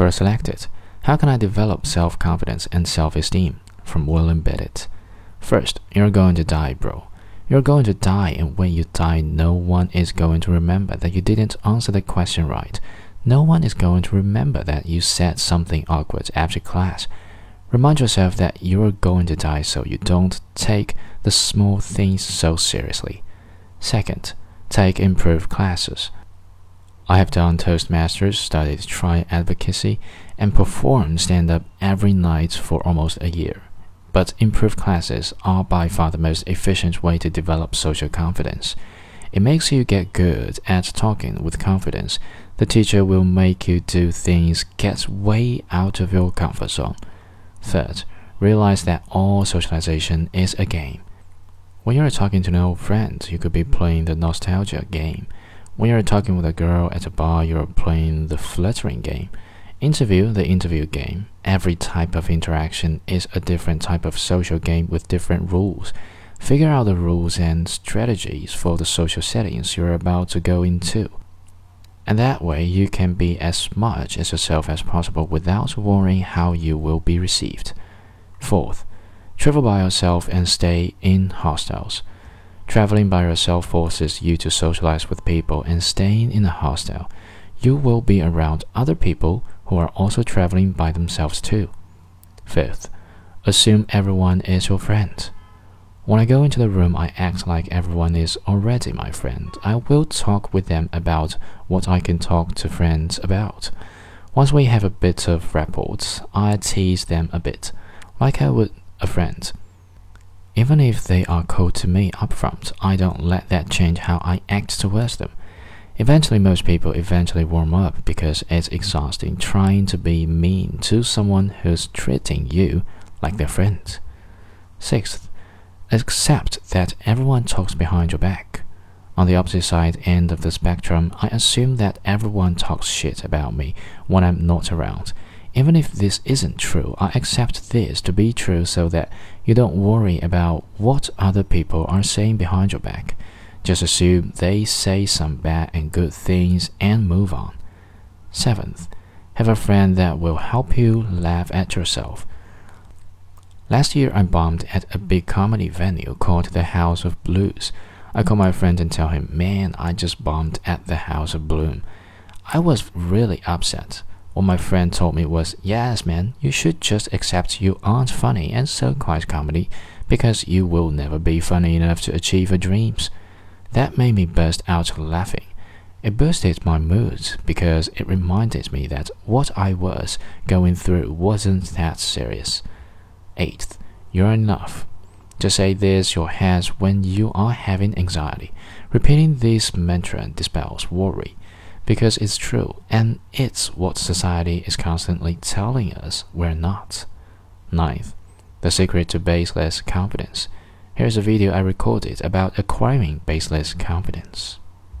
Quora selected. How can I develop self confidence and self esteem? From William Bennett. First, you're going to die, bro. You're going to die, and when you die, no one is going to remember that you didn't answer the question right. No one is going to remember that you said something awkward after class. Remind yourself that you're going to die so you don't take the small things so seriously. Second, take improv classes. I have done Toastmasters, studied trial advocacy, and performed stand up every night for almost a year. But improv classes are by far the most efficient way to develop social confidence. It makes you get good at talking with confidence. The teacher will make you do things get way out of your comfort zone. Third, realize that all socialization is a game. When you're talking to an old friend, you could be playing the nostalgia game. When you're talking with a girl at a bar, you're playing the flattering game. Interview the interview game. Every type of interaction is a different type of social game with different rules. Figure out the rules and strategies for the social settings you're about to go into. And that way, you can be as much as yourself as possible without worrying how you will be received. Fourth, travel by yourself and stay in hostels. Traveling by yourself forces you to socialize with people, and staying in a hostel, you will be around other people who are also traveling by themselves too. Fifth, assume everyone is your friend. When I go into the room, I act like everyone is already my friend. I will talk with them about what I can talk to friends about. Once we have a bit of rapport, I tease them a bit, like I would a friend. Even if they are cold to me up front, I don't let that change how I act towards them. Eventually, most people eventually warm up because it's exhausting trying to be mean to someone who's treating you like their friend. Sixth, accept that everyone talks behind your back. On the opposite side end of the spectrum, I assume that everyone talks shit about me when I'm not around. Even if this isn't true, I accept this to be true so that you don't worry about what other people are saying behind your back. Just assume they say some bad and good things and move on. Seventh, have a friend that will help you laugh at yourself. Last year, I bombed at a big comedy venue called the House of Blues. I call my friend and tell him, Man, I just bombed at the House of Blues. I was really upset. What my friend told me was, Yes, man, you should just accept you aren't funny and so quiet comedy because you will never be funny enough to achieve your dreams. That made me burst out laughing. It boosted my mood because it reminded me that what I was going through wasn't that serious. Eighth, you're enough. Just say this your hands when you are having anxiety. Repeating this mantra dispels worry because it's true and it's what society is constantly telling us we're not. Ninth, the secret to baseless confidence. Here's a video I recorded about acquiring baseless confidence.